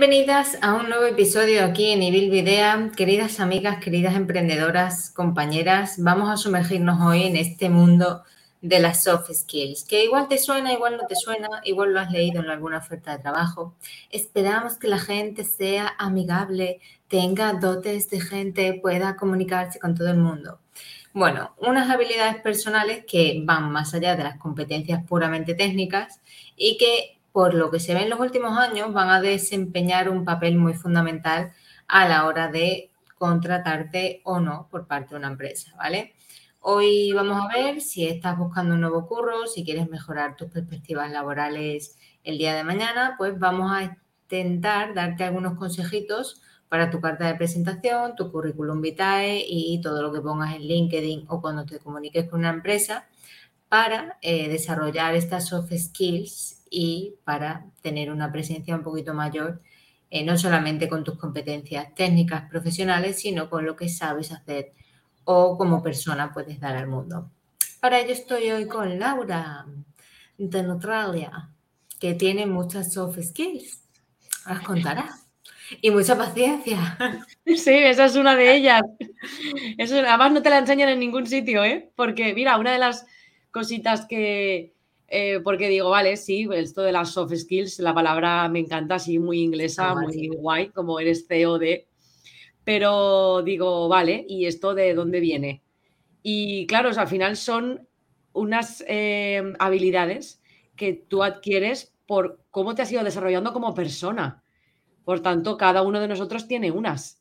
Bienvenidas a un nuevo episodio aquí en Ibil Videa. Queridas amigas, queridas emprendedoras, compañeras, vamos a sumergirnos hoy en este mundo de las soft skills, que igual te suena, igual no te suena, igual lo has leído en alguna oferta de trabajo. Esperamos que la gente sea amigable, tenga dotes de gente, pueda comunicarse con todo el mundo. Bueno, unas habilidades personales que van más allá de las competencias puramente técnicas y que por lo que se ve en los últimos años, van a desempeñar un papel muy fundamental a la hora de contratarte o no por parte de una empresa, ¿vale? Hoy vamos a ver si estás buscando un nuevo curro, si quieres mejorar tus perspectivas laborales el día de mañana, pues vamos a intentar darte algunos consejitos para tu carta de presentación, tu currículum vitae y todo lo que pongas en LinkedIn o cuando te comuniques con una empresa para eh, desarrollar estas soft skills y para tener una presencia un poquito mayor, eh, no solamente con tus competencias técnicas profesionales, sino con lo que sabes hacer o como persona puedes dar al mundo. Para ello estoy hoy con Laura de Neutralia, que tiene muchas soft skills. Las contará. Y mucha paciencia. Sí, esa es una de ellas. Eso, además no te la enseñan en ningún sitio, ¿eh? Porque mira, una de las cositas que, eh, porque digo, vale, sí, esto de las soft skills, la palabra me encanta, así muy inglesa, muy guay, como eres CEO de, pero digo, vale, ¿y esto de dónde viene? Y claro, al final son unas eh, habilidades que tú adquieres por cómo te has ido desarrollando como persona. Por tanto, cada uno de nosotros tiene unas.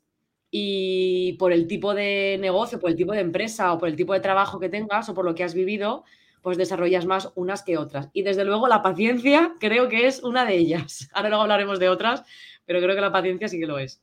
Y por el tipo de negocio, por el tipo de empresa o por el tipo de trabajo que tengas o por lo que has vivido, pues desarrollas más unas que otras. Y desde luego la paciencia creo que es una de ellas. Ahora luego hablaremos de otras, pero creo que la paciencia sí que lo es.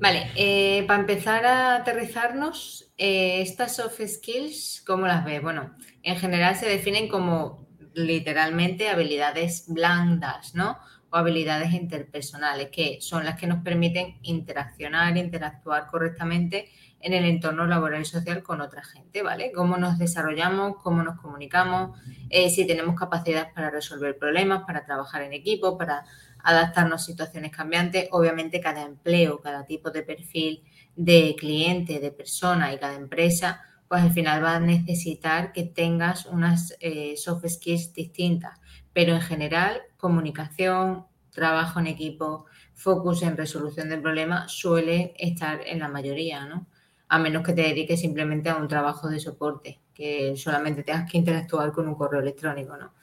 Vale, eh, para empezar a aterrizarnos, eh, estas soft skills, ¿cómo las ves? Bueno, en general se definen como literalmente habilidades blandas, ¿no? O habilidades interpersonales, que son las que nos permiten interaccionar, interactuar correctamente en el entorno laboral y social con otra gente, ¿vale? Cómo nos desarrollamos, cómo nos comunicamos, eh, si tenemos capacidad para resolver problemas, para trabajar en equipo, para adaptarnos a situaciones cambiantes. Obviamente cada empleo, cada tipo de perfil de cliente, de persona y cada empresa, pues al final va a necesitar que tengas unas eh, soft skills distintas. Pero en general, comunicación, trabajo en equipo, focus en resolución de problemas suele estar en la mayoría, ¿no? A menos que te dediques simplemente a un trabajo de soporte, que solamente tengas que interactuar con un correo electrónico, ¿no?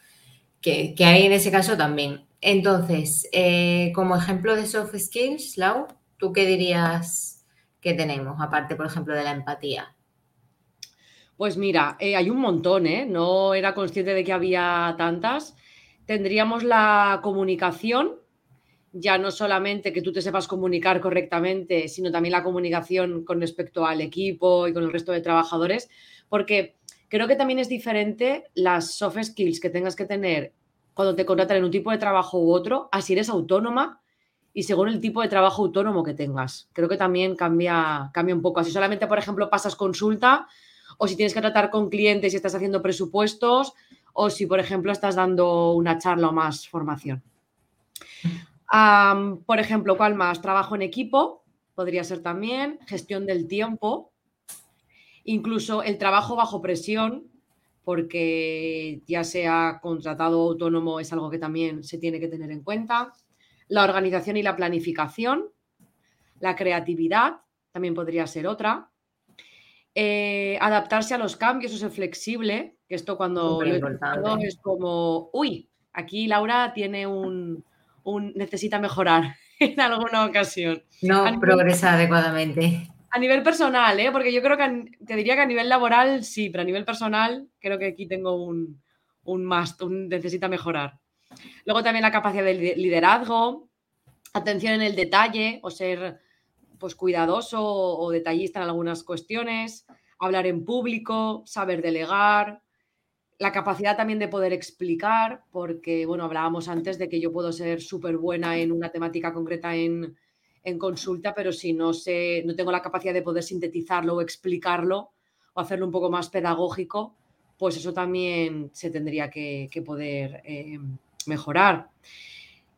Que, hay en ese caso también. Entonces, eh, como ejemplo de soft skills, Lau, ¿tú qué dirías que tenemos, aparte, por ejemplo, de la empatía? Pues mira, eh, hay un montón, ¿eh? No era consciente de que había tantas. Tendríamos la comunicación, ya no solamente que tú te sepas comunicar correctamente, sino también la comunicación con respecto al equipo y con el resto de trabajadores, porque creo que también es diferente las soft skills que tengas que tener cuando te contratan en un tipo de trabajo u otro, así eres autónoma y según el tipo de trabajo autónomo que tengas. Creo que también cambia, cambia un poco. Así solamente, por ejemplo, pasas consulta o si tienes que tratar con clientes y estás haciendo presupuestos o si, por ejemplo, estás dando una charla o más formación por ejemplo, ¿cuál más? Trabajo en equipo, podría ser también, gestión del tiempo, incluso el trabajo bajo presión, porque ya sea contratado o autónomo es algo que también se tiene que tener en cuenta. La organización y la planificación, la creatividad, también podría ser otra. Eh, adaptarse a los cambios o ser flexible, que esto cuando lo he es como, uy, aquí Laura tiene un, necesita mejorar en alguna ocasión. No progresa adecuadamente. A nivel personal, ¿eh? porque yo creo que te diría que a nivel laboral sí, pero a nivel personal creo que aquí tengo un, un must, un necesita mejorar. Luego también la capacidad de liderazgo, atención en el detalle o ser pues cuidadoso o detallista en algunas cuestiones, hablar en público, saber delegar, la capacidad también de poder explicar, porque, bueno, hablábamos antes de que yo puedo ser súper buena en una temática concreta en, consulta, pero si no sé, no tengo la capacidad de poder sintetizarlo o explicarlo o hacerlo un poco más pedagógico, pues eso también se tendría que, poder eh, mejorar.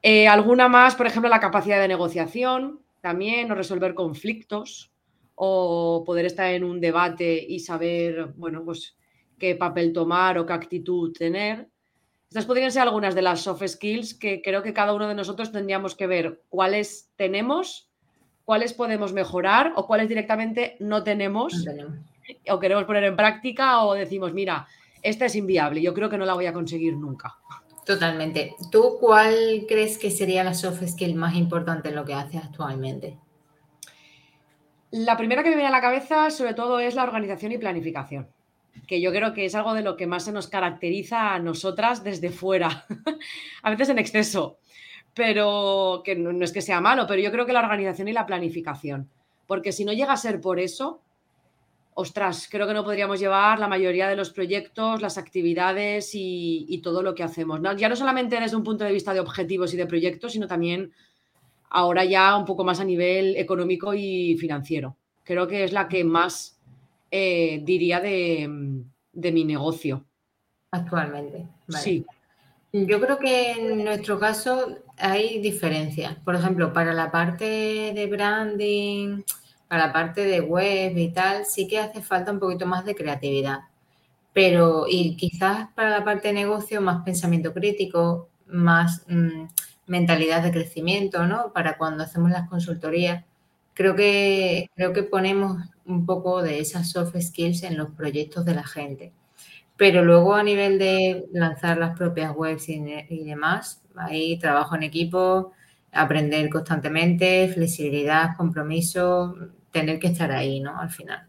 Eh, alguna más, por ejemplo, la capacidad de negociación también, o resolver conflictos, o poder estar en un debate y saber, bueno, pues qué papel tomar o qué actitud tener. Estas podrían ser algunas de las soft skills que creo que cada uno de nosotros tendríamos que ver cuáles tenemos, cuáles podemos mejorar o cuáles directamente no tenemos, o queremos poner en práctica o decimos, mira, esta es inviable, yo creo que no la voy a conseguir nunca. Totalmente. ¿Tú cuál crees que sería la soft skill más importante en lo que haces actualmente? La primera que me viene a la cabeza, sobre todo, es la organización y planificación, que yo creo que es algo de lo que más se nos caracteriza a nosotras desde fuera, a veces en exceso, pero que no, no es que sea malo, pero yo creo que la organización y la planificación, porque si no llega a ser por eso, ostras, creo que no podríamos llevar la mayoría de los proyectos, las actividades y, todo lo que hacemos. Ya no solamente desde un punto de vista de objetivos y de proyectos, sino también ahora ya un poco más a nivel económico y financiero. Creo que es la que más eh, diría de, mi negocio. Actualmente. Sí. Yo creo que en nuestro caso hay diferencias. Por ejemplo, para la parte de branding, para la parte de web y tal, sí que hace falta un poquito más de creatividad. Pero, y quizás para la parte de negocio, más pensamiento crítico, más mm, mentalidad de crecimiento, ¿no? Para cuando hacemos las consultorías. Creo que, creo que ponemos un poco de esas soft skills en los proyectos de la gente. Pero luego a nivel de lanzar las propias webs y, demás, hay trabajo en equipo, aprender constantemente, flexibilidad, compromiso, tener que estar ahí, ¿no? Al final.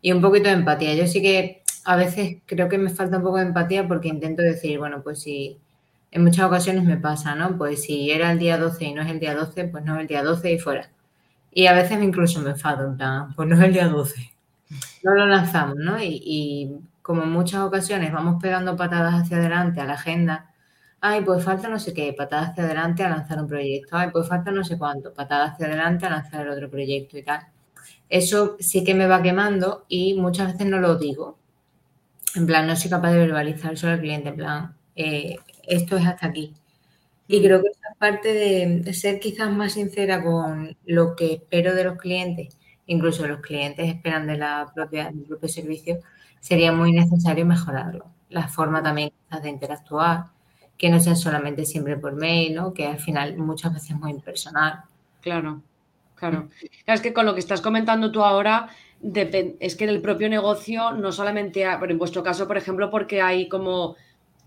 Y un poquito de empatía. Yo sí que a veces creo que me falta un poco de empatía porque intento decir, bueno, pues si en muchas ocasiones me pasa, ¿no? Pues si era el día 12 y no es el día 12, pues no es el día 12 y fuera. Y a veces incluso me enfado, en plan, pues no es el día 12. No lo lanzamos, ¿no? Y, y como en muchas ocasiones vamos pegando patadas hacia adelante a la agenda, ay, pues falta no sé qué, patadas hacia adelante a lanzar un proyecto, ay, pues falta no sé cuánto, patadas hacia adelante a lanzar el otro proyecto y tal eso sí que me va quemando y muchas veces no lo digo. En plan, no soy capaz de verbalizar solo al cliente, en plan, eh, esto es hasta aquí. Y mm. creo que parte de, ser quizás más sincera con lo que espero de los clientes, incluso los clientes esperan de la propia, del propio servicio, sería muy necesario mejorarlo. La forma también de interactuar, que no sea solamente siempre por mail, ¿no? que al final muchas veces es muy impersonal. Claro. Claro. Es que con lo que estás comentando tú ahora, es que en el propio negocio, no solamente, en vuestro caso, por ejemplo, porque hay como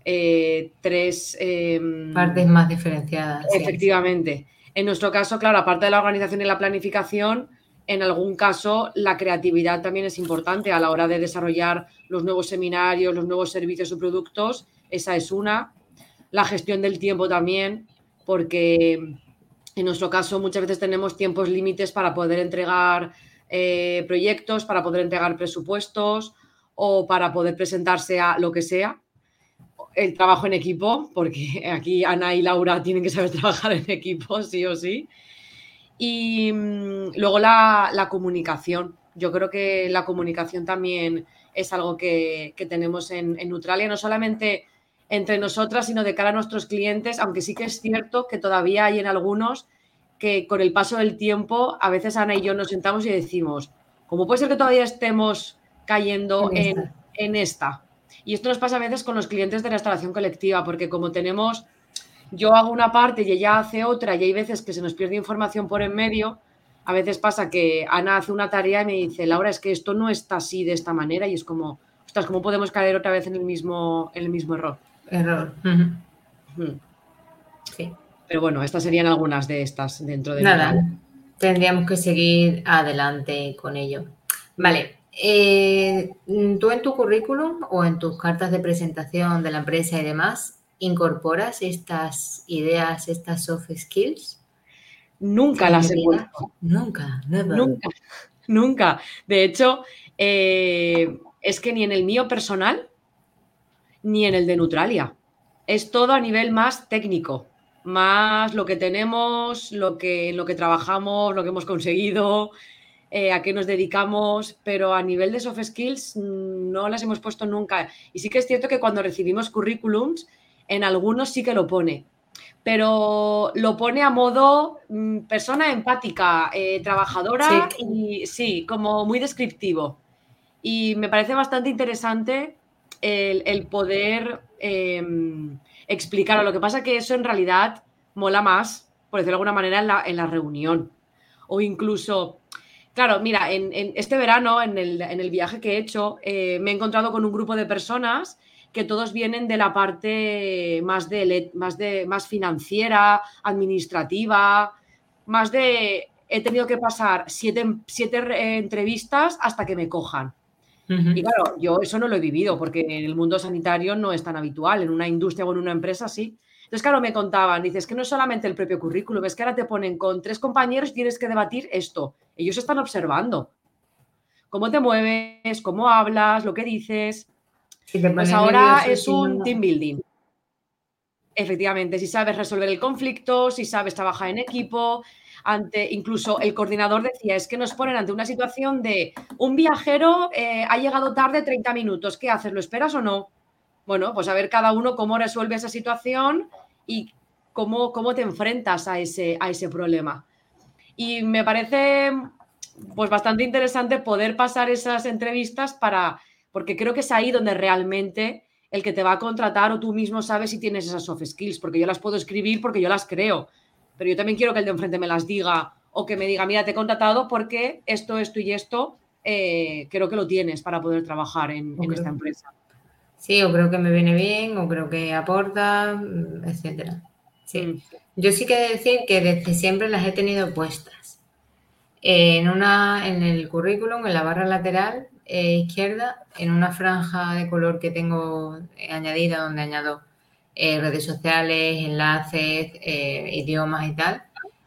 eh, tres... Em, Partes más diferenciadas. Efectivamente. En nuestro caso, claro, aparte de la organización y la planificación, en algún caso la creatividad también es importante a la hora de desarrollar los nuevos seminarios, los nuevos servicios o productos. Esa es una. La gestión del tiempo también, porque en nuestro caso, muchas veces tenemos tiempos límites para poder entregar eh, proyectos, para poder entregar presupuestos o para poder presentarse a lo que sea. El trabajo en equipo, porque aquí Ana y Laura tienen que saber trabajar en equipo, sí o sí. Y mm, luego la, comunicación. Yo creo que la comunicación también es algo que, tenemos en, en Neutralia, no solamente entre nosotras, sino de cara a nuestros clientes, aunque sí que es cierto que todavía hay en algunos que con el paso del tiempo, a veces Ana y yo nos sentamos y decimos, ¿cómo puede ser que todavía estemos cayendo en esta? Y esto nos pasa a veces con los clientes de restauración colectiva, porque como tenemos, yo hago una parte y ella hace otra, y hay veces que se nos pierde información por en medio, a veces pasa que Ana hace una tarea y me dice, Laura, es que esto no está así de esta manera, y es como, ostras, ¿cómo podemos caer otra vez en el mismo, en el mismo error? Error. Sí. Pero bueno, estas serían algunas de estas dentro de... Nada, tendríamos que seguir adelante con ello. Vale, eh, ¿tú en tu currículum o en tus cartas de presentación de la empresa y demás incorporas estas ideas, estas soft skills? Nunca las he puesto. Nunca, Nunca, nunca. De hecho, eh, es que ni en el mío personal ni en el de Neutralia. Es todo a nivel más técnico, más lo que tenemos, lo que, lo que trabajamos, lo que hemos conseguido, eh, a qué nos dedicamos, pero a nivel de soft skills mm, no las hemos puesto nunca. Y sí que es cierto que cuando recibimos currículums, en algunos sí que lo pone, pero lo pone a modo mm, persona empática, eh, trabajadora y sí, como muy descriptivo. Y me parece bastante interesante el, poder em, explicarlo. Lo que pasa es que eso en realidad mola más, por decirlo de alguna manera, en la, en la reunión. O incluso, claro, mira, en, este verano, en el, viaje que he hecho, eh, me he encontrado con un grupo de personas que todos vienen de la parte más, de, más, de, más financiera, administrativa, más de... He tenido que pasar siete, siete entrevistas hasta que me cojan. Y claro, yo eso no lo he vivido porque en el mundo sanitario no es tan habitual, en una industria o en una empresa sí. Entonces, claro, me contaban, dices que no es solamente el propio currículum, es que ahora te ponen con tres compañeros y tienes que debatir esto. Ellos están observando cómo te mueves, cómo hablas, lo que dices. pues ahora es un team building. Efectivamente, si sabes resolver el conflicto, si sabes trabajar en equipo, ante, incluso el coordinador decía, es que nos ponen ante una situación de un viajero eh, ha llegado tarde 30 minutos, ¿qué haces? ¿Lo esperas o no? Bueno, pues a ver cada uno cómo resuelve esa situación y cómo, cómo te enfrentas a ese, a ese problema. Y me parece pues bastante interesante poder pasar esas entrevistas para, porque creo que es ahí donde realmente el que te va a contratar o tú mismo sabes si tienes esas soft skills, porque yo las puedo escribir porque yo las creo, pero yo también quiero que el de enfrente me las diga o que me diga, mira, te he contratado porque esto, esto y esto eh, creo que lo tienes para poder trabajar en, esta empresa. Sí, o creo que me viene bien, o creo que aporta, mm, etcétera. Sí. Mm. Yo sí que decir que desde siempre las he tenido puestas. En, una, en el currículum, en la barra lateral eh, izquierda, en una franja de color que tengo añadida, donde añado eh, redes sociales, enlaces, eh, idiomas y tal.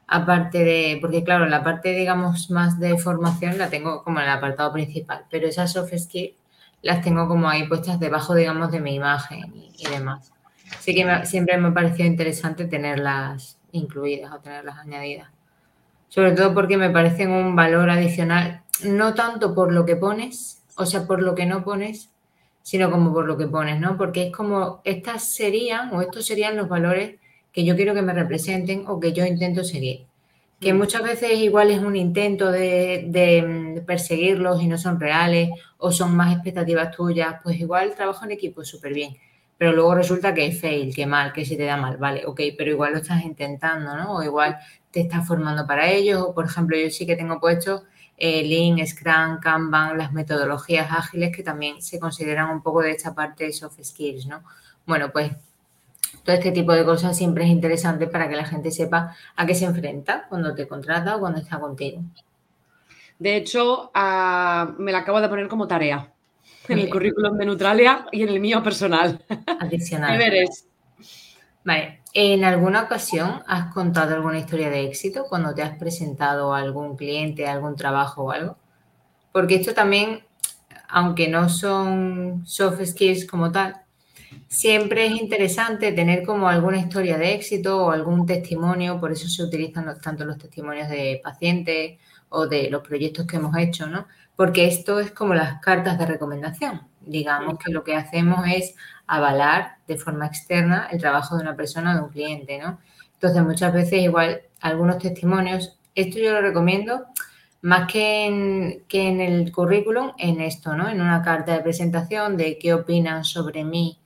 Aparte de, porque claro, la parte, digamos, más de formación la tengo como en el apartado principal, pero esas soft skills las tengo como ahí puestas debajo, digamos, de mi imagen y, demás. Así que siempre me ha parecido interesante tenerlas incluidas o tenerlas añadidas. Sobre todo porque me parecen un valor adicional, no tanto por lo que pones, o sea, por lo que no pones, sino como por lo que pones, ¿no? Porque es como, estas serían o estos serían los valores que yo quiero que me representen o que yo intento seguir. Que mm. muchas veces igual es un intento de, perseguirlos y no son reales o son más expectativas tuyas, pues igual trabajo en equipo súper bien, pero luego resulta que es fail, que mal, que se te da mal, vale, ok, pero igual lo estás intentando, ¿no? O igual te estás formando para ellos, o por ejemplo, yo sí que tengo puesto eh, Lean, Scrum, Kanban, las metodologías ágiles que también se consideran un poco de esta parte de soft skills, ¿no? Bueno, pues todo este tipo de cosas siempre es interesante para que la gente sepa a qué se enfrenta cuando te contrata o cuando está contigo. De hecho, me la acabo de poner como tarea en el currículum de Neutralia y en el mío personal. Adicional. Vale, ¿en alguna ocasión has contado alguna historia de éxito cuando te has presentado a algún cliente, a algún trabajo o algo? Porque esto también, aunque no son soft skills como tal, siempre es interesante tener como alguna historia de éxito o algún testimonio, por eso se utilizan tanto los testimonios de pacientes o de los proyectos que hemos hecho, ¿no? Porque esto es como las cartas de recomendación. Digamos que lo que hacemos es avalar de forma externa el trabajo de una persona o de un cliente, ¿no? Entonces, muchas veces igual algunos testimonios, esto yo lo recomiendo más que en, que en el currículum, en esto, ¿no? En una carta de presentación de qué opinan sobre mí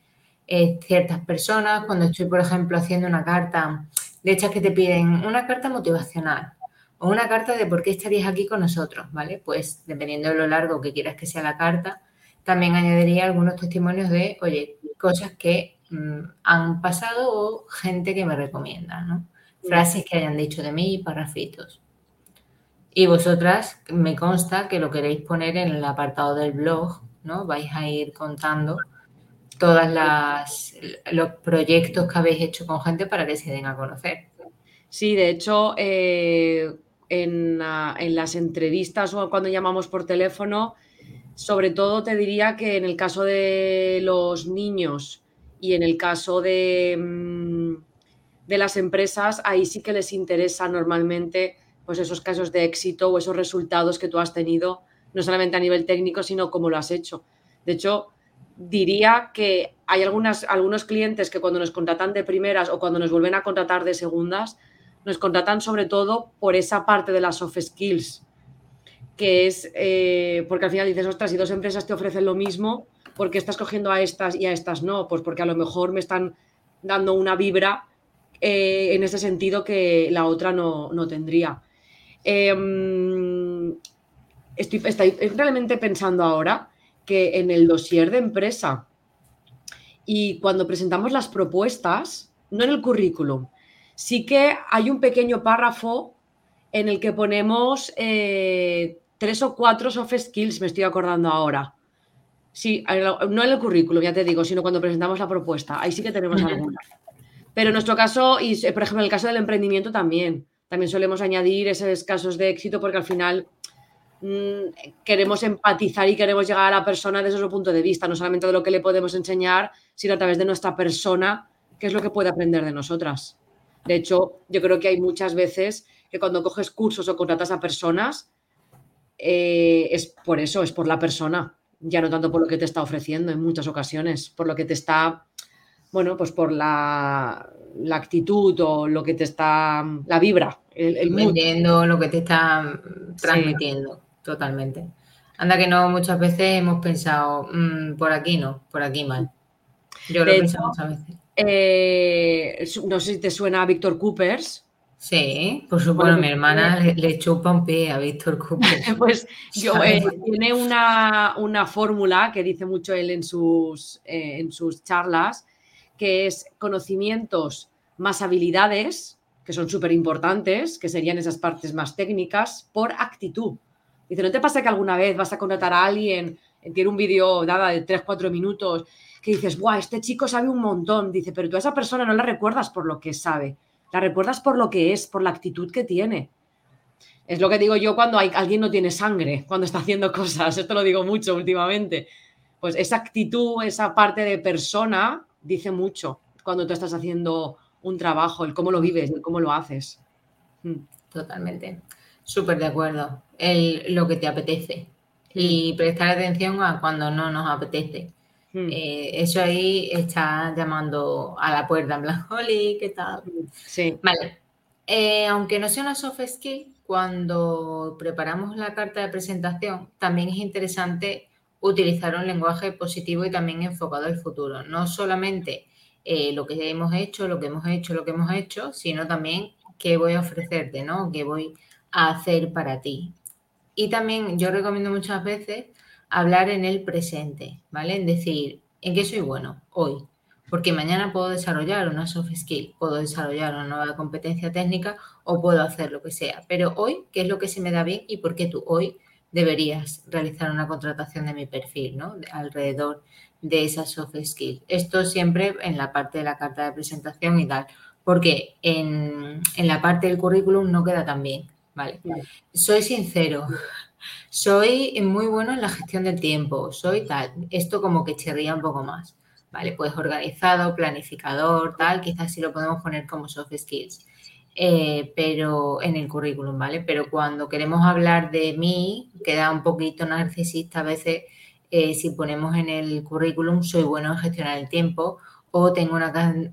eh, ciertas personas. Cuando estoy, por ejemplo, haciendo una carta de estas que te piden una carta motivacional o una carta de por qué estarías aquí con nosotros, ¿vale? Pues dependiendo de lo largo que quieras que sea la carta, también añadiría algunos testimonios de, oye, cosas que mm, han pasado o gente que me recomienda, ¿no? Frases que hayan dicho de mí y parrafitos. Y vosotras, me consta que lo queréis poner en el apartado del blog, ¿no? Vais a ir contando todos los proyectos que habéis hecho con gente para que se den a conocer. Sí, de hecho, eh, en, en, las entrevistas o cuando llamamos por teléfono, sobre todo te diría que en el caso de los niños y en el caso de, mm, de las empresas, ahí sí que les interesa normalmente pues esos casos de éxito o esos resultados que tú has tenido, no solamente a nivel técnico, sino cómo lo has hecho. De hecho, diría que hay algunas, algunos clientes que cuando nos contratan de primeras o cuando nos vuelven a contratar de segundas, nos contratan sobre todo por esa parte de las soft skills, que es eh, porque al final dices, ostras, si dos empresas te ofrecen lo mismo, ¿por qué estás cogiendo a estas y a estas no? Pues porque a lo mejor me están dando una vibra eh, en ese sentido que la otra no, tendría. Em, estoy, estoy realmente pensando ahora que en el dossier de empresa y cuando presentamos las propuestas, no en el currículum, sí que hay un pequeño párrafo en el que ponemos eh, tres o cuatro soft skills, me estoy acordando ahora. Sí, no en el currículum, ya te digo, sino cuando presentamos la propuesta. Ahí sí que tenemos algunas. Pero en nuestro caso, y por ejemplo en el caso del emprendimiento también, también solemos añadir esos casos de éxito porque al final queremos empatizar y queremos llegar a la persona desde su punto de vista, no solamente de lo que le podemos enseñar, sino a través de nuestra persona, qué es lo que puede aprender de nosotras. De hecho, yo creo que hay muchas veces que cuando coges cursos o contratas a personas, eh, es por eso, es por la persona, ya no tanto por lo que te está ofreciendo en muchas ocasiones, por lo que te está, bueno, pues por la, actitud o lo que te está, la vibra, el, el Vendiendo, lo que te está transmitiendo, totalmente. Anda que no, muchas veces hemos pensado, mm, por aquí no, por aquí mal. Yo lo he pensado muchas veces. Eh, no sé si te suena a Víctor Coopers. Sí, por supuesto, mi hermana le, chupa un pie a Víctor Coopers. pues yo, eh, tiene una, fórmula que dice mucho él en sus, eh, en sus charlas, que es conocimientos más habilidades, que son súper importantes, que serían esas partes más técnicas, por actitud. Dice, ¿no te pasa que alguna vez vas a contratar a alguien, tiene un vídeo nada de 3-4 minutos que dices, ¡buah, este chico sabe un montón! Dice, pero tú a esa persona no la recuerdas por lo que sabe, la recuerdas por lo que es, por la actitud que tiene. Es lo que digo yo cuando hay, alguien no tiene sangre, cuando está haciendo cosas, esto lo digo mucho últimamente. Pues esa actitud, esa parte de persona, dice mucho cuando tú estás haciendo un trabajo, el cómo lo vives, el cómo lo haces. Mm. Totalmente. Súper de acuerdo. El, lo que te apetece. Y mm. prestar atención a cuando no nos apetece. Hmm. Eh, eso ahí está llamando a la puerta en plan, Oli, ¿qué tal? Sí. Vale. Eh, aunque no sea una soft skill, cuando preparamos la carta de presentación, también es interesante utilizar un lenguaje positivo y también enfocado al futuro. No solamente eh, lo que hemos hecho, lo que hemos hecho, lo que hemos hecho, sino también qué voy a ofrecerte, ¿no? ¿Qué voy a hacer para ti? Y también yo recomiendo muchas veces hablar en el presente, ¿vale? En decir, ¿en qué soy bueno hoy? Porque mañana puedo desarrollar una soft skill, puedo desarrollar una nueva competencia técnica o puedo hacer lo que sea. Pero hoy, ¿qué es lo que se me da bien y por qué tú hoy deberías realizar una contratación de mi perfil, ¿no? Alrededor de esa soft skill. Esto siempre en la parte de la carta de presentación y tal, porque en, en la parte del currículum no queda tan bien, ¿vale? Soy sincero, soy muy bueno en la gestión del tiempo, soy tal, esto como que chirría un poco más, ¿vale? Pues organizado, planificador, tal, quizás sí lo podemos poner como soft skills, eh, pero en el currículum, ¿vale? Pero cuando queremos hablar de mí, queda un poquito narcisista a veces eh, si ponemos en el currículum soy bueno en gestionar el tiempo o tengo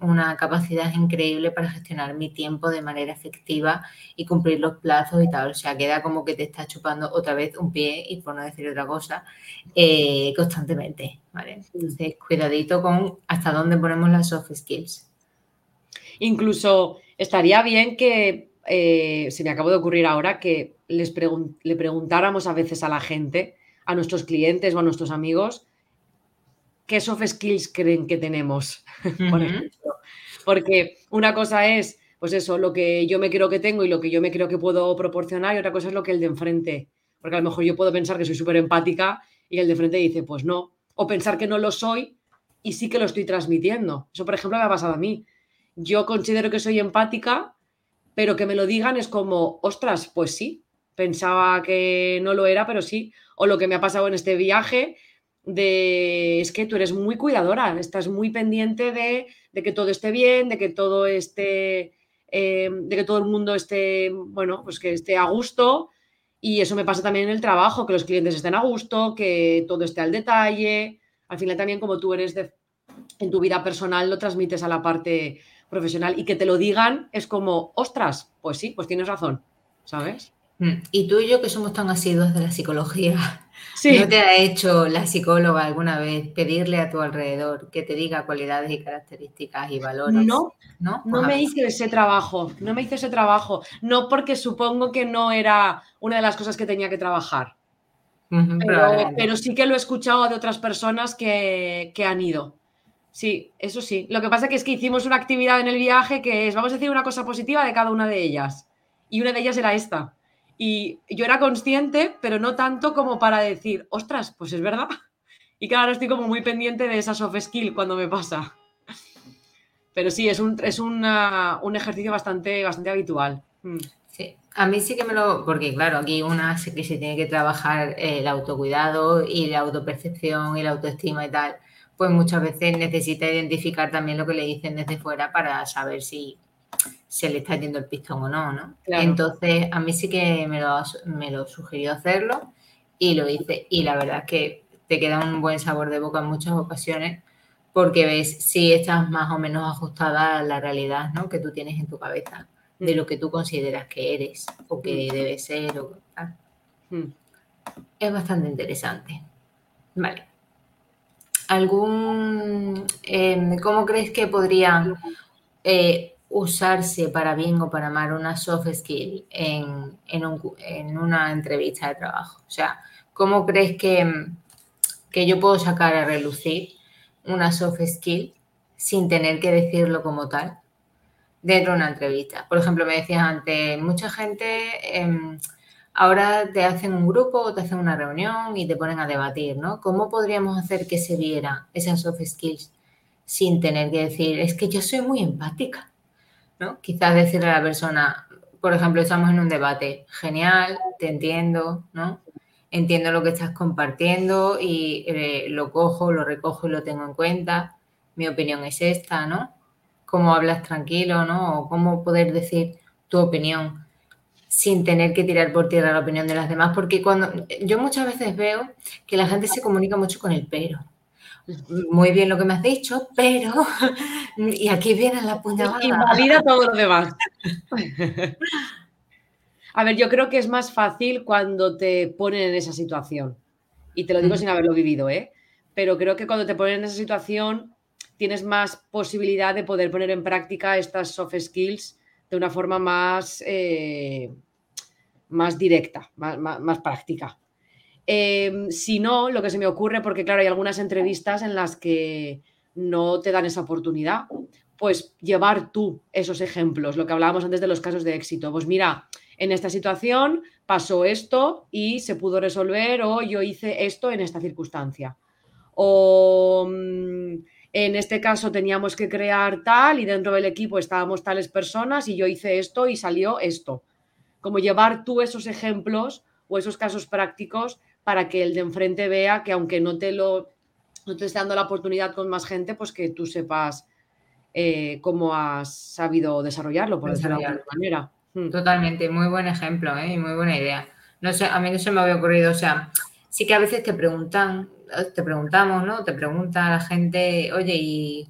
una, capacidad increíble para gestionar mi tiempo de manera efectiva y cumplir los plazos y tal. O sea, queda como que te está chupando otra vez un pie, y por no decir otra cosa, eh, constantemente. ¿vale? Entonces, cuidadito con hasta dónde ponemos las soft skills. Incluso estaría bien que, eh, se me acabó de ocurrir ahora, que les le preguntáramos a veces a la gente, a nuestros clientes o a nuestros amigos, qué soft skills creen que tenemos, por ejemplo. Porque una cosa es, pues eso, lo que yo me creo que tengo y lo que yo me creo que puedo proporcionar, y otra cosa es lo que el de enfrente. Porque a lo mejor yo puedo pensar que soy súper empática y el de enfrente dice, pues no. O pensar que no lo soy y sí que lo estoy transmitiendo. Eso, por ejemplo, me ha pasado a mí. Yo considero que soy empática, pero que me lo digan es como, ostras, pues sí. Pensaba que no lo era, pero sí. O lo que me ha pasado en este viaje, de es que tú eres muy cuidadora, estás muy pendiente de, que todo esté bien, de que todo esté, eh, de que todo el mundo esté, bueno, pues que esté a gusto. Y eso me pasa también en el trabajo, que los clientes estén a gusto, que todo esté al detalle. al final también como tú eres de, en tu vida personal, lo transmites a la parte profesional y que te lo digan es como, ostras, pues sí, pues tienes razón, ¿sabes? Mm, y tú y yo que somos tan asiduos de la psicología, ¿no te ha hecho la psicóloga alguna vez pedirle a tu alrededor que te diga cualidades y características y valores? No, no, no me hice ese trabajo, no me hice ese trabajo, no porque supongo que no era una de las cosas que tenía que trabajar, pero, sí que lo he escuchado de otras personas que, que han ido. Sí, eso sí. Lo que pasa que es que hicimos una actividad en el viaje que es, vamos a decir una cosa positiva de cada una de ellas. Y una de ellas era esta. Y yo era consciente, pero no tanto como para decir, ostras, pues es verdad. Y claro, estoy como muy pendiente de esa soft skill cuando me pasa. Pero sí, es un, es un ejercicio bastante, bastante habitual. Mm. Sí, a mí sí que me lo. Porque claro, aquí una sí que se tiene que trabajar el autocuidado y la autopercepción y la autoestima y tal. Pues muchas veces necesita identificar también lo que le dicen desde fuera para saber si se le está yendo el pistón o no, ¿no? Entonces, a mí sí que me lo, me lo sugirió hacerlo y lo hice. Y la verdad es que te queda un buen sabor de boca en muchas ocasiones porque ves si estás más o menos ajustada a la realidad ¿no? que tú tienes en tu cabeza, de lo que tú consideras que eres o que mm. debe ser. O, mm. Es bastante interesante. Vale. ¿Algún... Em, ¿Cómo crees que podría... Eh, usarse para bien o para mal una soft skill en, una entrevista de trabajo? O sea, ¿cómo crees que, que yo puedo sacar a relucir una soft skill sin tener que decirlo como tal dentro de una entrevista? Por ejemplo, me decías antes, mucha gente em, ahora te hacen un grupo o te hacen una reunión y te ponen a debatir, ¿no? ¿Cómo podríamos hacer que se viera esas soft skills sin tener que decir, es que yo soy muy empática? ¿No? Quizás decirle a la persona, por ejemplo, estamos en un debate, genial, te entiendo, ¿no? Entiendo lo que estás compartiendo y eh, lo cojo, lo recojo y lo tengo en cuenta. Mi opinión es esta, ¿no? Cómo hablas tranquilo, ¿no? O cómo poder decir tu opinión sin tener que tirar por tierra la opinión de las demás, porque cuando yo muchas veces veo que la gente se comunica mucho con el pero, muy bien lo que me has dicho, pero. Y aquí viene la puñalada. Invalida todo lo demás. A ver, yo creo que es más fácil cuando te ponen en esa situación. Y te lo digo sin haberlo vivido, ¿eh? Pero creo que cuando te ponen en esa situación tienes más posibilidad de poder poner en práctica estas soft skills de una forma más, eh, más directa, más práctica. Em, si no, lo que se me ocurre, porque claro, hay algunas entrevistas en las que no te dan esa oportunidad, pues llevar tú esos ejemplos, lo que hablábamos antes de los casos de éxito. Pues mira, en esta situación pasó esto y se pudo resolver o yo hice esto en esta circunstancia. O mm, en este caso teníamos que crear tal y dentro del equipo estábamos tales personas y yo hice esto y salió esto. Como llevar tú esos ejemplos o esos casos prácticos para que el de enfrente vea que aunque no te lo no te esté dando la oportunidad con más gente, pues que tú sepas eh, cómo has sabido desarrollarlo, por decirlo de alguna manera. Hmm. Totalmente, muy buen ejemplo ¿eh? y muy buena idea. No sé, a mí no se me había ocurrido, o sea, sí que a veces te preguntan, te preguntamos, ¿no? Te pregunta la gente, oye, y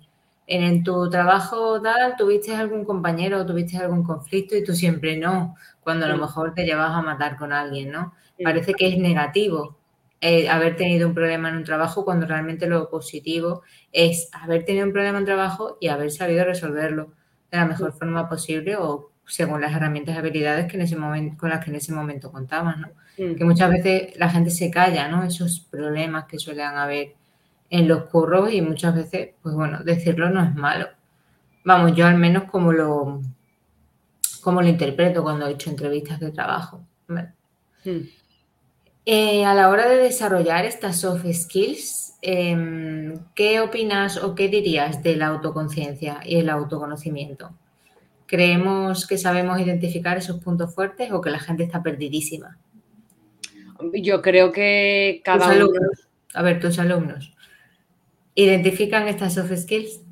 en, tu trabajo tal, ¿tuviste algún compañero o tuviste algún conflicto? Y tú siempre no, cuando a lo mejor te llevas a matar con alguien, ¿no? Parece que es negativo eh, haber tenido un problema en un trabajo cuando realmente lo positivo es haber tenido un problema en trabajo y haber sabido resolverlo de la mejor forma posible o según las herramientas y habilidades que en ese momento, con las que en ese momento contaban, ¿no? Que muchas veces la gente se calla, ¿no? Esos problemas que suelen haber en los curros y muchas veces, pues bueno, decirlo no es malo. Vamos, yo al menos como lo, como lo interpreto cuando he hecho entrevistas de trabajo. Eh, a la hora de desarrollar estas soft skills, em, ¿qué opinas o qué dirías de la autoconciencia y el autoconocimiento? ¿Creemos que sabemos identificar esos puntos fuertes o que la gente está perdidísima? Yo creo que cada uno... A ver, tus alumnos, ¿identifican estas soft skills?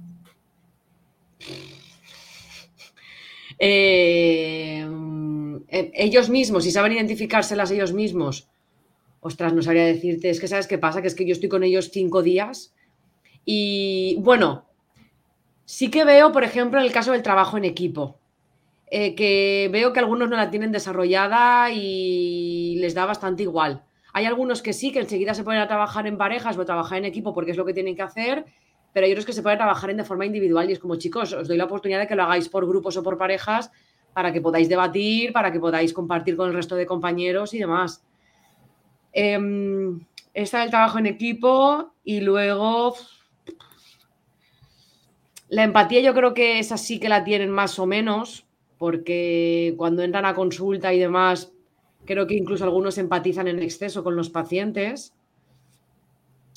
Eh, eh, ellos mismos, si saben identificárselas ellos mismos, ostras, no sabría decirte, es que sabes qué pasa, que es que yo estoy con ellos cinco días Y bueno, sí que veo, por ejemplo, en el caso del trabajo en equipo, eh, que veo que algunos no la tienen desarrollada y les da bastante igual. Hay algunos que sí, que enseguida se ponen a trabajar en parejas o a trabajar en equipo porque es lo que tienen que hacer, pero hay otros que se pueden trabajar en de forma individual y es como, chicos, os doy la oportunidad de que lo hagáis por grupos o por parejas para que podáis debatir, para que podáis compartir con el resto de compañeros y demás. Eh, está el trabajo en equipo y luego la empatía yo creo que es así que la tienen más o menos, porque cuando entran a consulta y demás Creo que incluso algunos empatizan en exceso con los pacientes.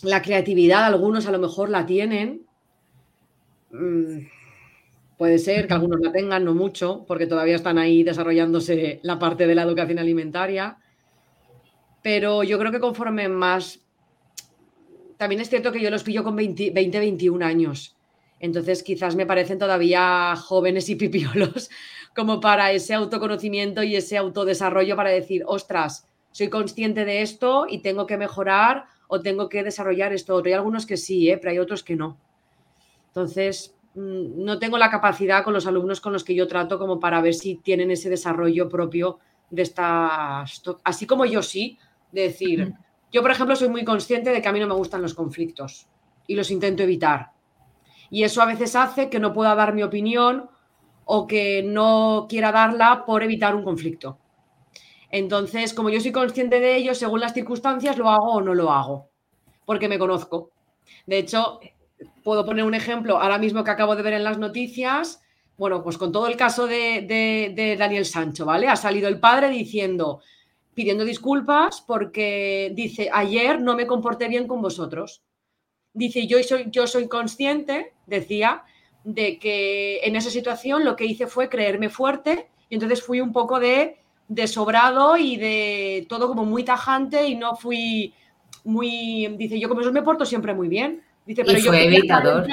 La creatividad, algunos a lo mejor la tienen. Mm, puede ser que algunos la tengan, no mucho, porque todavía están ahí desarrollándose la parte de la educación alimentaria. Pero yo creo que conforme más... También es cierto que yo los pillo con 20, 20 21 años. Entonces quizás me parecen todavía jóvenes y pipiolos como para ese autoconocimiento y ese autodesarrollo para decir, ostras, soy consciente de esto y tengo que mejorar o tengo que desarrollar esto otro. Hay algunos que sí, ¿eh? pero hay otros que no. Entonces, mm, no tengo la capacidad con los alumnos con los que yo trato como para ver si tienen ese desarrollo propio de estas, así como yo sí, decir, yo por ejemplo soy muy consciente de que a mí no me gustan los conflictos y los intento evitar. Y eso a veces hace que no pueda dar mi opinión o que no quiera darla por evitar un conflicto. Entonces, como yo soy consciente de ello, según las circunstancias, lo hago o no lo hago, porque me conozco. De hecho, puedo poner un ejemplo ahora mismo que acabo de ver en las noticias. Bueno, pues con todo el caso de, Daniel Sancho, ¿vale? Ha salido el padre diciendo, pidiendo disculpas porque dice, ayer no me comporté bien con vosotros. Dice, yo soy, yo soy consciente, decía, de que en esa situación lo que hice fue creerme fuerte y entonces fui un poco de, de sobrado y de todo como muy tajante y no fui muy, dice, yo como eso me porto siempre muy bien. Dice, pero yo evitador.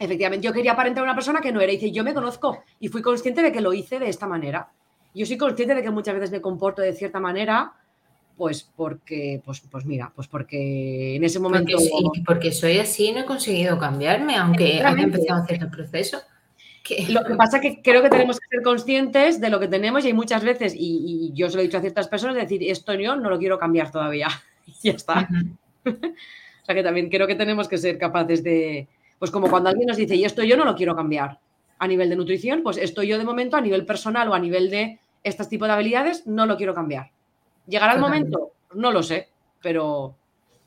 efectivamente, yo quería aparentar a una persona que no era. Dice, yo me conozco y fui consciente de que lo hice de esta manera. Yo soy consciente de que muchas veces me comporto de cierta manera pues porque, pues, pues mira, pues porque en ese momento... Porque, porque soy así no he conseguido cambiarme, aunque haya empezado a hacer el proceso. Lo que pasa es que creo que tenemos que ser conscientes de lo que tenemos y hay muchas veces, y, yo se lo he dicho a ciertas personas, decir, esto yo no lo quiero cambiar todavía. y ya está. o sea que también creo que tenemos que ser capaces de, pues como cuando alguien nos dice, y esto yo no lo quiero cambiar a nivel de nutrición, pues esto yo de momento a nivel personal o a nivel de este tipo de habilidades no lo quiero cambiar. ¿Llegará el momento? No lo sé, pero...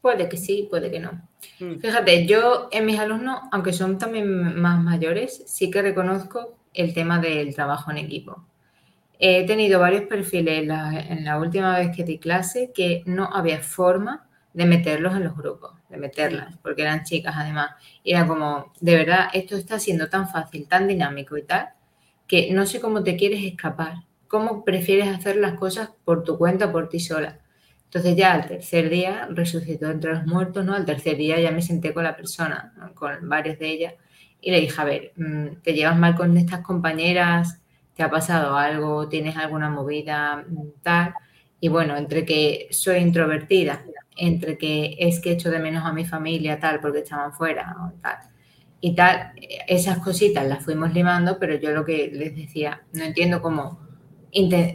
Puede que sí, puede que no. Mm. Fíjate, yo en mis alumnos, aunque son también más mayores, sí que reconozco el tema del trabajo en equipo. He tenido varios perfiles en la, última vez que di clase que no había forma de meterlos en los grupos, de meterlas, porque eran chicas además. Y era como, de verdad, esto está siendo tan fácil, tan dinámico y tal, que no sé cómo te quieres escapar cómo prefieres hacer las cosas por tu cuenta, por ti sola. Entonces ya al tercer día resucitó entre los muertos, ¿no? Al tercer día ya me senté con la persona, con varias de ellas, y le dije, a ver, mm, ¿te llevas mal con estas compañeras? ¿Te ha pasado algo? ¿Tienes alguna movida mm, tal? Y bueno, entre que soy introvertida, entre que es que echo de menos a mi familia tal porque estaban fuera tal, y tal, esas cositas las fuimos limando, pero yo lo que les decía, no entiendo cómo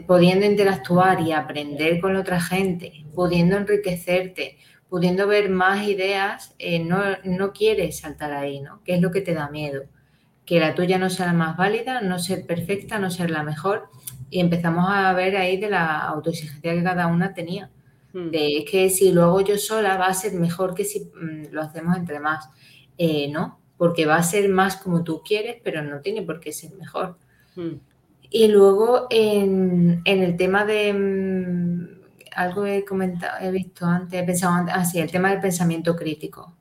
pudiendo interactuar y aprender con otra gente, pudiendo enriquecerte, pudiendo ver más ideas, eh, no, no, quieres saltar ahí, ¿no? ¿Qué es lo que te da miedo? Que la tuya no sea la más válida, no ser perfecta, no ser la mejor. Y empezamos a ver ahí de la autoexigencia que cada una tenía. Hmm. De que si lo hago yo sola va a ser mejor que si mm, lo hacemos entre más. Eh, no, porque va a ser más como tú quieres, pero no tiene por qué ser mejor. Hmm. Y luego en, el tema de mm, algo he comentado, he visto antes, he pensado antes, así, ah, el tema del pensamiento crítico.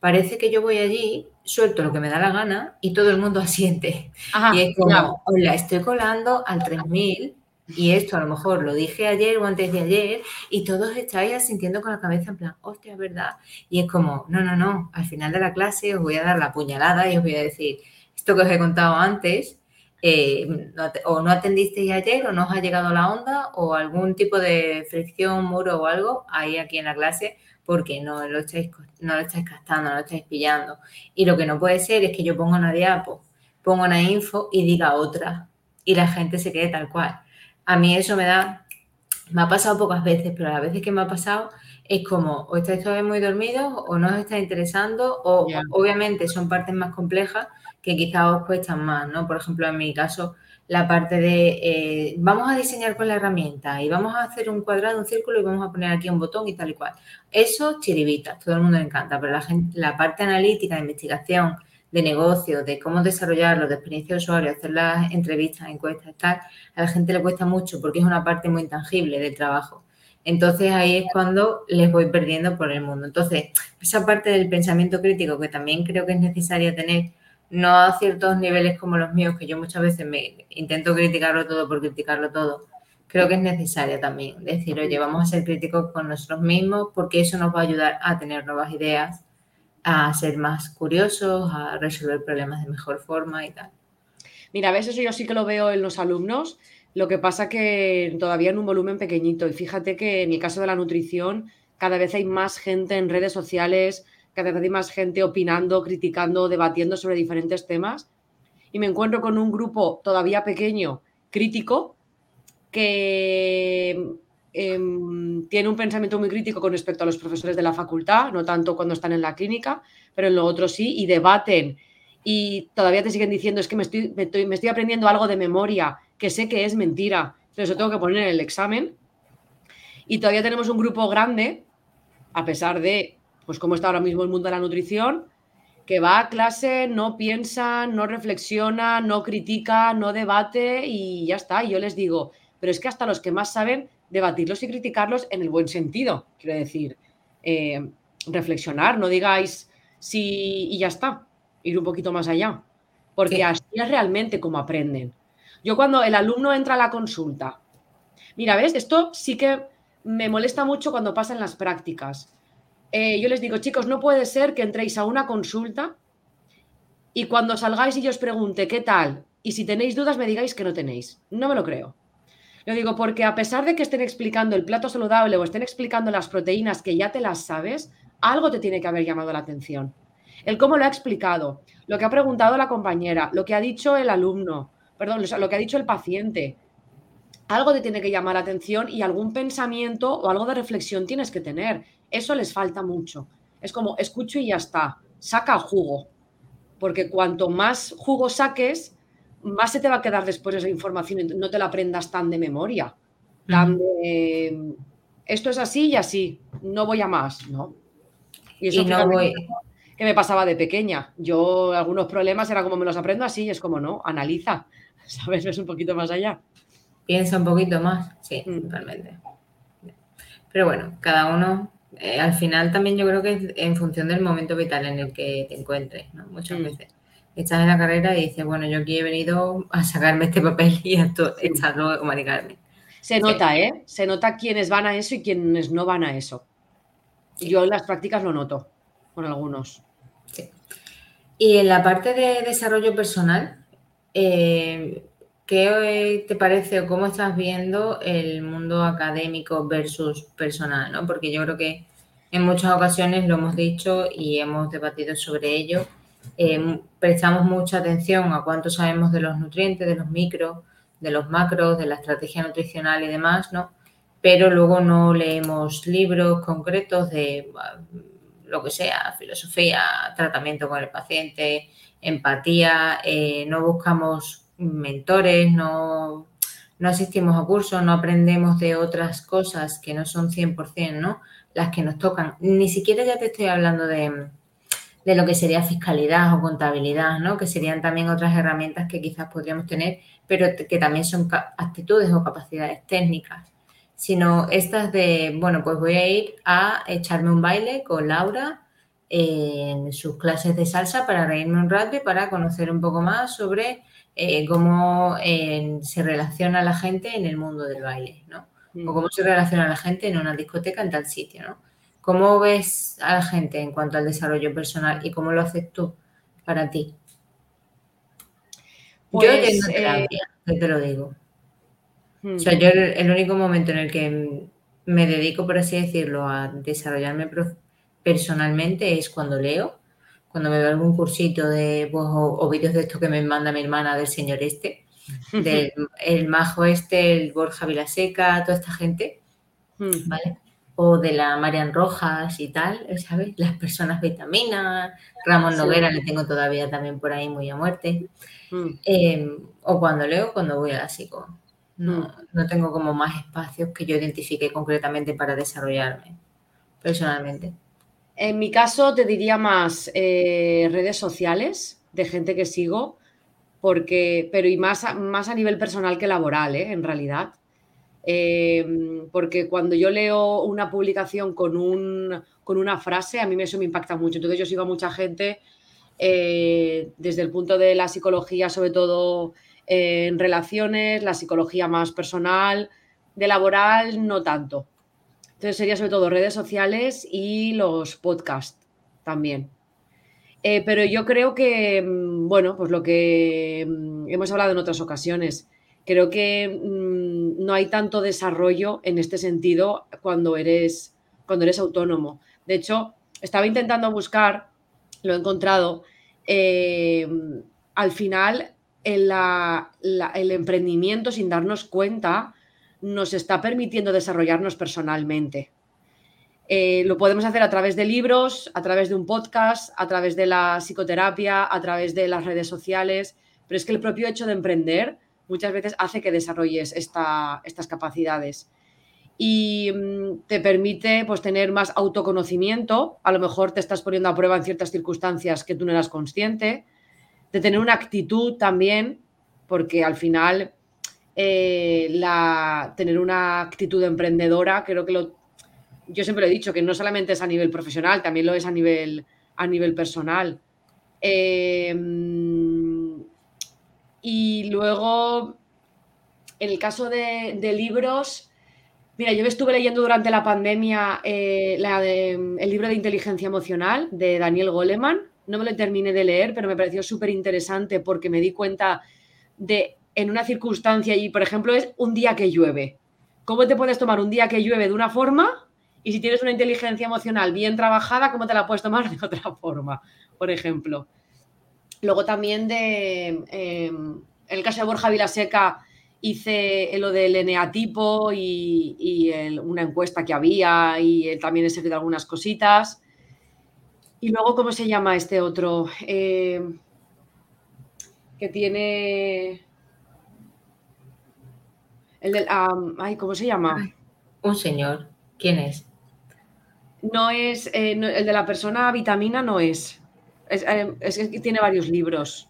Parece que yo voy allí, suelto lo que me da la gana y todo el mundo asiente. y es como, la estoy colando al 3000 y esto a lo mejor lo dije ayer o antes de ayer y todos estáis asintiendo con la cabeza en plan, hostia, verdad. Y es como, no, no, no, al final de la clase os voy a dar la puñalada y os voy a decir, esto que os he contado antes, eh, o no atendisteis ayer o no os ha llegado la onda o algún tipo de fricción, muro o algo ahí aquí en la clase, porque no lo estáis, no lo estáis gastando, no lo estáis pillando. Y lo que no puede ser es que yo ponga una diapo, ponga una info y diga otra y la gente se quede tal cual. A mí eso me da, me ha pasado pocas veces, pero a las veces que me ha pasado es como o estáis todavía muy dormidos o no os está interesando o obviamente son partes más complejas que quizás os cuestan más, ¿no? Por ejemplo, en mi caso, la parte de eh, vamos a diseñar con la herramienta y vamos a hacer un cuadrado, un círculo y vamos a poner aquí un botón y tal y cual. Eso chiribita, todo el mundo le encanta, pero la, gente, la parte analítica, de investigación, de negocio, de cómo desarrollarlo, de experiencia de usuario, hacer las entrevistas, encuestas, tal, a la gente le cuesta mucho porque es una parte muy intangible del trabajo. Entonces ahí es cuando les voy perdiendo por el mundo. Entonces, esa parte del pensamiento crítico que también creo que es necesaria tener no a ciertos niveles como los míos, que yo muchas veces me intento criticarlo todo por criticarlo todo, creo que es necesaria también decir, oye, vamos a ser críticos con nosotros mismos porque eso nos va a ayudar a tener nuevas ideas, a ser más curiosos, a resolver problemas de mejor forma y tal. Mira, a veces yo sí que lo veo en los alumnos, lo que pasa que todavía en un volumen pequeñito. Y fíjate que en el caso de la nutrición, cada vez hay más gente en redes sociales, cada vez hay más gente opinando, criticando, debatiendo sobre diferentes temas. Y me encuentro con un grupo todavía pequeño, crítico, que em, tiene un pensamiento muy crítico con respecto a los profesores de la facultad, no tanto cuando están en la clínica, pero en lo otro sí, y debaten. Y todavía te siguen diciendo, es que me estoy, me estoy, aprendiendo algo de memoria, que sé que es mentira. Entonces, eso tengo que poner en el examen. Y todavía tenemos un grupo grande, a pesar de pues cómo está ahora mismo el mundo de la nutrición, que va a clase, no piensa, no reflexiona, no critica, no debate y ya está. Y yo les digo, pero es que hasta los que más saben debatirlos y criticarlos en el buen sentido, quiero decir, eh, reflexionar, no digáis sí y ya está, ir un poquito más allá, porque así es realmente como aprenden. Yo cuando el alumno entra a la consulta, mira, ¿ves? Esto sí que me molesta mucho cuando pasa en las prácticas eh, yo les digo, chicos, no puede ser que entréis a una consulta y cuando salgáis y yo os pregunte qué tal y si tenéis dudas me digáis que no tenéis. No me lo creo. Lo digo porque a pesar de que estén explicando el plato saludable o estén explicando las proteínas que ya te las sabes, algo te tiene que haber llamado la atención. El cómo lo ha explicado, lo que ha preguntado la compañera, lo que ha dicho el alumno, perdón, lo que ha dicho el paciente. Algo te tiene que llamar la atención y algún pensamiento o algo de reflexión tienes que tener. Eso les falta mucho. Es como escucho y ya está. Saca jugo. Porque cuanto más jugo saques, más se te va a quedar después esa información. No te la aprendas tan de memoria. Tan de, esto es así y así. No voy a más, ¿no? Y eso no voy... que me pasaba de pequeña. Yo algunos problemas era como me los aprendo así y es como no, analiza. ¿Sabes? Ves un poquito más allá. Piensa un poquito más, sí, mm. totalmente. Pero bueno, cada uno eh, al final también yo creo que es en función del momento vital en el que te encuentres, ¿no? Muchas mm. veces estás en la carrera y dices, bueno, yo aquí he venido a sacarme este papel y a echarlo a comunicarme. Se nota, ¿eh? Se nota quiénes van a eso y quiénes no van a eso. Yo en las prácticas lo noto con algunos. Sí. Y en la parte de desarrollo personal, eh, ¿Qué te parece o cómo estás viendo el mundo académico versus personal? ¿no? Porque yo creo que en muchas ocasiones lo hemos dicho y hemos debatido sobre ello. Eh, prestamos mucha atención a cuánto sabemos de los nutrientes, de los micros, de los macros, de la estrategia nutricional y demás, ¿no? Pero luego no leemos libros concretos de lo que sea, filosofía, tratamiento con el paciente, empatía, eh, no buscamos mentores, no, no asistimos a cursos, no aprendemos de otras cosas que no son 100%, ¿no? Las que nos tocan. Ni siquiera ya te estoy hablando de, de lo que sería fiscalidad o contabilidad, ¿no? Que serían también otras herramientas que quizás podríamos tener, pero que también son actitudes o capacidades técnicas. Sino estas de, bueno, pues voy a ir a echarme un baile con Laura en sus clases de salsa para reírme un rato y para conocer un poco más sobre eh, cómo eh, se relaciona la gente en el mundo del baile, ¿no? O mm. cómo se relaciona la gente en una discoteca en tal sitio, ¿no? ¿Cómo ves a la gente en cuanto al desarrollo personal y cómo lo haces tú para ti? yo tengo eh, terapia, te lo digo. O sea, mm. yo el, único momento en el que me dedico, por así decirlo, a desarrollarme personalmente es cuando leo, cuando me veo algún cursito de pues, o, vídeos de esto que me manda mi hermana del señor este, del el majo este, el Borja Vilaseca, toda esta gente, hmm. ¿vale? O de la Marian Rojas y tal, ¿sabes? Las personas vitaminas, Ramón Noguera le tengo todavía también por ahí muy a muerte. Hmm. Em, o cuando leo, cuando voy a la psico. No, hmm. no tengo como más espacios que yo identifique concretamente para desarrollarme personalmente. En mi caso te diría más eh, redes sociales de gente que sigo, porque, pero y más, a, más a nivel personal que laboral, ¿eh? en realidad. Eh, porque cuando yo leo una publicación con, un, con una frase, a mí eso me impacta mucho. Entonces yo sigo a mucha gente desde el punto de la psicología, sobre todo en relaciones, la psicología más personal, de laboral no tanto. Entonces sería sobre todo redes sociales y los podcasts también. Eh, pero yo creo que, mm, bueno, pues lo que mm, hemos hablado en otras ocasiones, creo que mm, no hay tanto desarrollo en este sentido cuando eres, cuando eres autónomo. De hecho, estaba intentando buscar, lo he encontrado, eh, al final el emprendimiento sin darnos cuenta nos está permitiendo desarrollarnos personalmente. Eh, lo podemos hacer a través de libros, a través de un podcast, a través de la psicoterapia, a través de las redes sociales, pero es que el propio hecho de emprender muchas veces hace que desarrolles estas capacidades. Y mm, te permite pues, tener más autoconocimiento, a lo mejor te estás poniendo a prueba en ciertas circunstancias que tú no eras consciente, de tener una actitud también, porque al final eh, la, tener una actitud emprendedora, creo que lo, yo siempre lo he dicho, que no solamente es a nivel profesional, también lo es a nivel, a nivel personal. Eh, y luego, en el caso de, libros, mira, yo estuve leyendo durante la pandemia eh, el libro de inteligencia emocional de Daniel Goleman. No me lo terminé de leer, pero me pareció súper interesante porque me di cuenta de en una circunstancia y, por ejemplo, es un día que llueve. ¿Cómo te puedes tomar un día que llueve de una forma? Y si tienes una inteligencia emocional bien trabajada, ¿cómo te la puedes tomar de otra forma? Por ejemplo. Luego también de, em, en el caso de Borja Vilaseca, hice lo del eneatipo y, y una encuesta que había y también he seguido algunas cositas. Y luego, ¿cómo se llama este otro? Em, que tiene el del, ay, ¿cómo se llama? un señor. ¿Quién es? No es, eh, el de la persona vitamina no es. Es, eh, que tiene varios libros.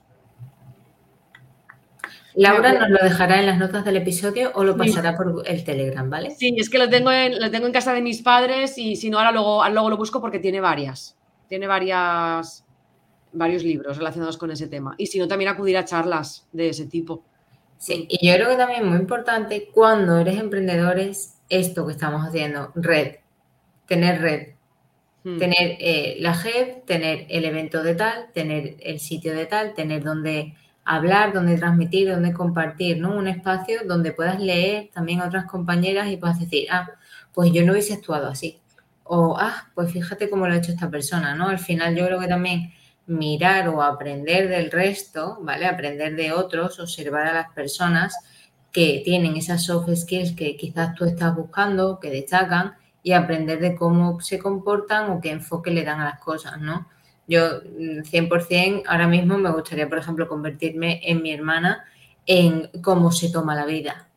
Laura nos lo dejará en las notas del episodio o lo pasará por el Telegram, ¿vale? Sí, es que lo tengo, en, lo tengo en casa de mis padres y si no, ahora luego, luego lo busco porque tiene varias. Tiene varias, varios libros relacionados con ese tema. Y si no, también acudir a charlas de ese tipo. Sí, y yo creo que también es muy importante cuando eres emprendedor es esto que estamos haciendo, red, tener red, hmm. tener eh, la JEP, tener el evento de tal, tener el sitio de tal, tener donde hablar, donde transmitir, donde compartir, ¿no? Un espacio donde puedas leer también a otras compañeras y puedas decir, ah, pues yo no hubiese actuado así. O, ah, pues fíjate cómo lo ha hecho esta persona, ¿no? Al final yo creo que también mirar o aprender del resto, ¿vale? Aprender de otros, observar a las personas que tienen esas soft skills que quizás tú estás buscando, que destacan, y aprender de cómo se comportan o qué enfoque le dan a las cosas, ¿no? Yo 100% mm, ahora mismo me gustaría, por ejemplo, convertirme en mi hermana en cómo se toma la vida,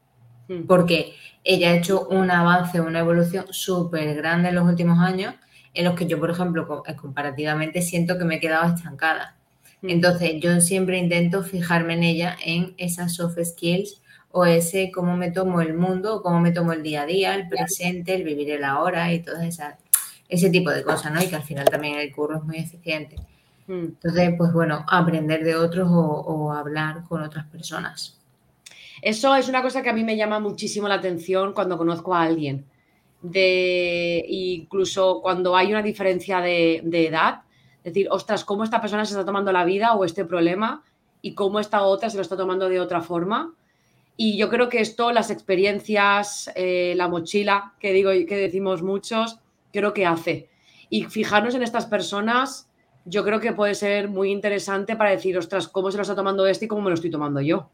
hmm. porque ella ha hecho un avance, una evolución súper grande en los últimos años en los que yo, por ejemplo, eh, comparativamente siento que me he quedado estancada. Mm. Entonces, yo siempre intento fijarme en ella, en esas soft skills o ese cómo me tomo el mundo, cómo me tomo el día a día, el presente, el vivir el ahora y todo ese tipo de cosas, ¿no? Y que al final también el curro es muy eficiente. Mm. Entonces, pues bueno, aprender de otros o, o hablar con otras personas. Eso es una cosa que a mí me llama muchísimo la atención cuando conozco a alguien de incluso cuando hay una diferencia de, edad, decir, ostras, cómo esta persona se está tomando la vida o este problema y cómo esta otra se lo está tomando de otra forma. Y yo creo que esto, las experiencias, eh, la mochila, que digo que decimos muchos, creo que hace. Y fijarnos en estas personas, yo creo que puede ser muy interesante para decir, ostras, ¿cómo se lo está tomando este y cómo me lo estoy tomando yo?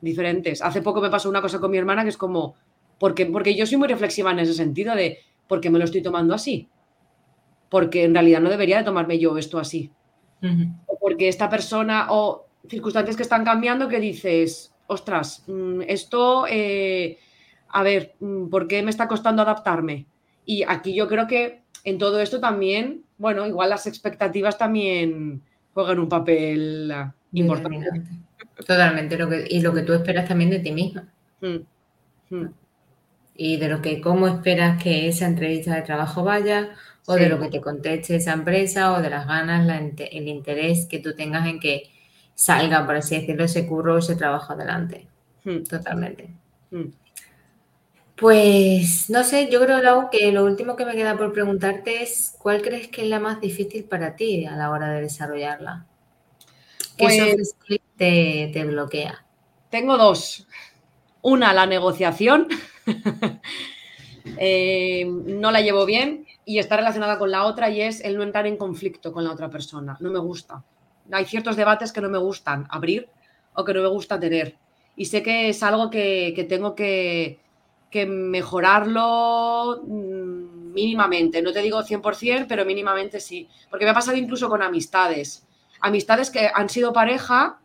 Diferentes. Hace poco me pasó una cosa con mi hermana que es como, porque, porque yo soy muy reflexiva en ese sentido de, ¿por qué me lo estoy tomando así? Porque en realidad no debería de tomarme yo esto así. O porque esta persona o circunstancias que están cambiando que dices, ostras, mm, esto, eh, a ver, mm, ¿por qué me está costando adaptarme? Y aquí yo creo que en todo esto también, bueno, igual las expectativas también juegan un papel importante. Totalmente, lo que, y lo que tú esperas también de ti misma. Mm, mm. Y de lo que, cómo esperas que esa entrevista de trabajo vaya, o de lo que te conteste esa empresa, o de las ganas, el interés que tú tengas en que salga, por así decirlo, ese curro, ese trabajo adelante. Mm. Totalmente. Pues no sé, yo creo Lau, que lo último que me queda por preguntarte es ¿cuál crees que es la más difícil para ti a la hora de desarrollarla? ¿Qué pues, te, te bloquea? Tengo dos. Una, la negociación. Eh, no la llevo bien y está relacionada con la otra y es el no entrar en conflicto con la otra persona. No me gusta. Hay ciertos debates que no me gustan abrir o que no me gusta tener. Y sé que es algo que tengo que, que mejorarlo mm, mínimamente. No te digo 100%, pero mínimamente sí. Porque me ha pasado incluso con amistades. Amistades que han sido pareja,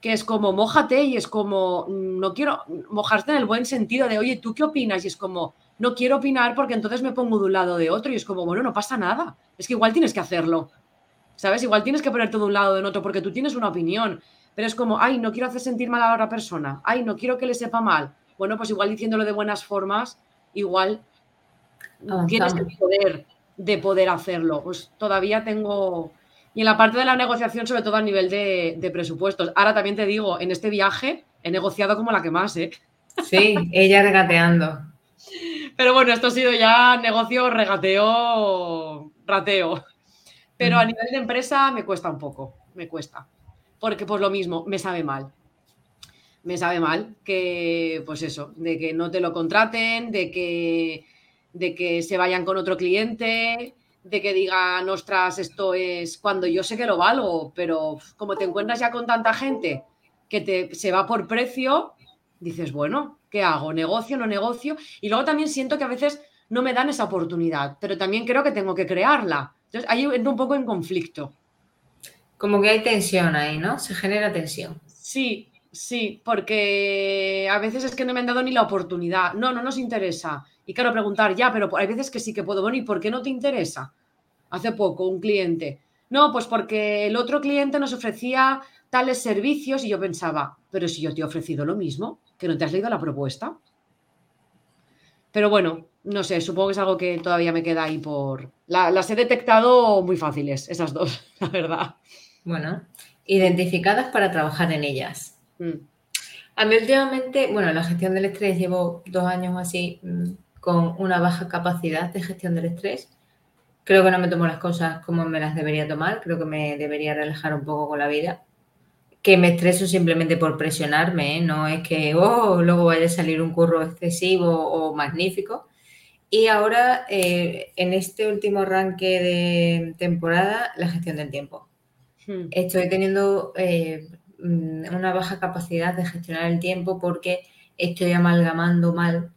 que es como, mojate y es como, no quiero mojarte en el buen sentido de, oye, ¿tú qué opinas? Y es como, no quiero opinar porque entonces me pongo de un lado o de otro. Y es como, bueno, no pasa nada. Es que igual tienes que hacerlo. ¿Sabes? Igual tienes que ponerte de un lado o de otro porque tú tienes una opinión. Pero es como, ay, no quiero hacer sentir mal a la otra persona. Ay, no quiero que le sepa mal bueno, pues igual diciéndolo de buenas formas, igual tienes el poder de poder hacerlo. Pues todavía tengo... Y en la parte de la negociación, sobre todo a nivel de, presupuestos. Ahora también te digo, en este viaje he negociado como la que más, ¿eh? Sí, ella regateando. Pero bueno, esto ha sido ya negocio, regateo, rateo. Pero a nivel de empresa me cuesta un poco, me cuesta. Porque pues lo mismo, me sabe mal me sabe mal que, pues eso, de que no te lo contraten, de que, de que se vayan con otro cliente, de que digan, ostras, esto es cuando yo sé que lo valgo, pero como te encuentras ya con tanta gente que te, se va por precio, dices, bueno, ¿qué hago? ¿Negocio, no negocio? Y luego también siento que a veces no me dan esa oportunidad, pero también creo que tengo que crearla. Entonces ahí entro un poco en conflicto. Como que hay tensión ahí, ¿no? Se genera tensión. Sí, Sí, porque a veces es que no me han dado ni la oportunidad. No, no nos interesa. Y quiero preguntar, ya, pero hay veces que sí que puedo. Bueno, ¿y por qué no te interesa? Hace poco, un cliente. No, pues porque el otro cliente nos ofrecía tales servicios y yo pensaba, pero si yo te he ofrecido lo mismo, que no te has leído la propuesta. Pero bueno, no sé, supongo que es algo que todavía me queda ahí por... las he detectado muy fáciles, esas dos, la verdad. Bueno, identificadas para trabajar en ellas. Mm. A mí últimamente, bueno, la gestión del estrés llevo dos años así mm, con una baja capacidad de gestión del estrés. Creo que no me tomo las cosas como me las debería tomar, creo que me debería relajar un poco con la vida. Que me estreso simplemente por presionarme, ¿eh? no es que oh, luego vaya a salir un curro excesivo o magnífico. Y ahora, eh, en este último arranque de temporada, la gestión del tiempo. Hmm. Estoy teniendo eh, Mm, una baja capacidad de gestionar el tiempo porque estoy amalgamando mal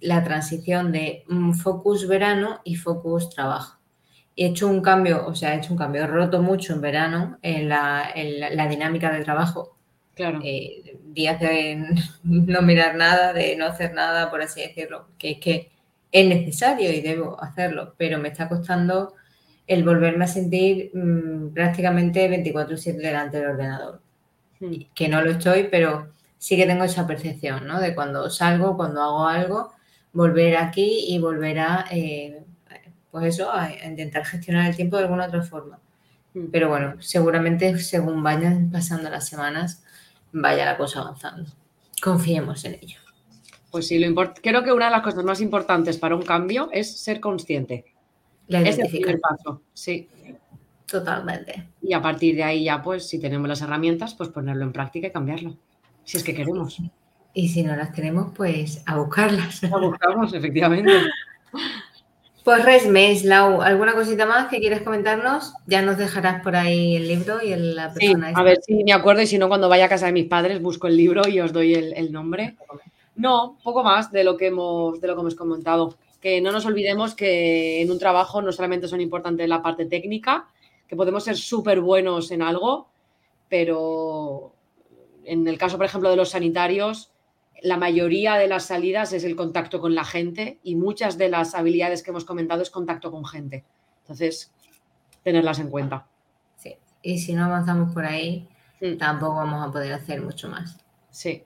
la transición de focus verano y focus trabajo. He hecho un cambio, o sea, he hecho un cambio, he roto mucho en verano en la, dinámica de trabajo. Claro. Eh, días de no mirar nada, de no hacer nada, por así decirlo, que es que es necesario y debo hacerlo, pero me está costando el volverme a sentir mm, prácticamente 24/7 delante del ordenador. Hmm. Que no lo estoy, pero sí que tengo esa percepción, ¿no? De cuando salgo, cuando hago algo, volver aquí y volver a, eh, pues eso, a, intentar gestionar el tiempo de alguna otra forma. Hmm. Pero bueno, seguramente según vayan pasando las semanas, vaya la cosa avanzando. Confiemos en ello. Pues sí, lo creo que una de las cosas más importantes para un cambio es ser consciente. Es el primer paso, sí. Totalmente. Y a partir de ahí ya, pues, si tenemos las herramientas, pues ponerlo en práctica y cambiarlo. Si es que queremos. Y si no las tenemos, pues a buscarlas. A buscamos, efectivamente. Pues Resmes, Lau, ¿alguna cosita más que quieres comentarnos? Ya nos dejarás por ahí el libro y la persona. Sí, a ver si me acuerdo y si no, cuando vaya a casa de mis padres busco el libro y os doy el, nombre. No, poco más de lo que hemos, de lo que hemos comentado. Que no nos olvidemos que en un trabajo no solamente son importantes la parte técnica, que podemos ser súper buenos en algo, pero en el caso, por ejemplo, de los sanitarios, la mayoría de las salidas es el contacto con la gente y muchas de las habilidades que hemos comentado es contacto con gente. Entonces, tenerlas en cuenta. Sí, y si no avanzamos por ahí, mm. tampoco vamos a poder hacer mucho más. Sí.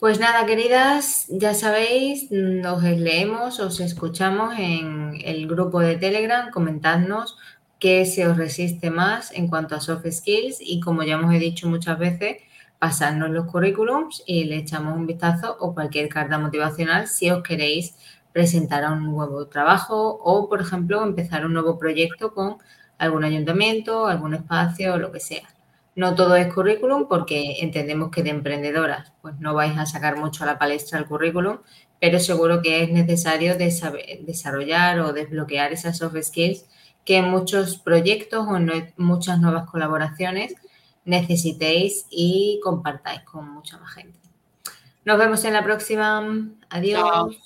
Pues nada, queridas, ya sabéis, nos leemos, os escuchamos en el grupo de Telegram, comentadnos qué se os resiste más en cuanto a soft skills y como ya hemos dicho muchas veces, pasarnos los currículums y le echamos un vistazo o cualquier carta motivacional si os queréis presentar a un nuevo trabajo o, por ejemplo, empezar un nuevo proyecto con algún ayuntamiento, algún espacio lo que sea. No todo es currículum porque entendemos que de emprendedoras pues no vais a sacar mucho a la palestra el currículum, pero seguro que es necesario desarrollar o desbloquear esas soft skills que en muchos proyectos o en muchas nuevas colaboraciones necesitéis y compartáis con mucha más gente. Nos vemos en la próxima. Adiós.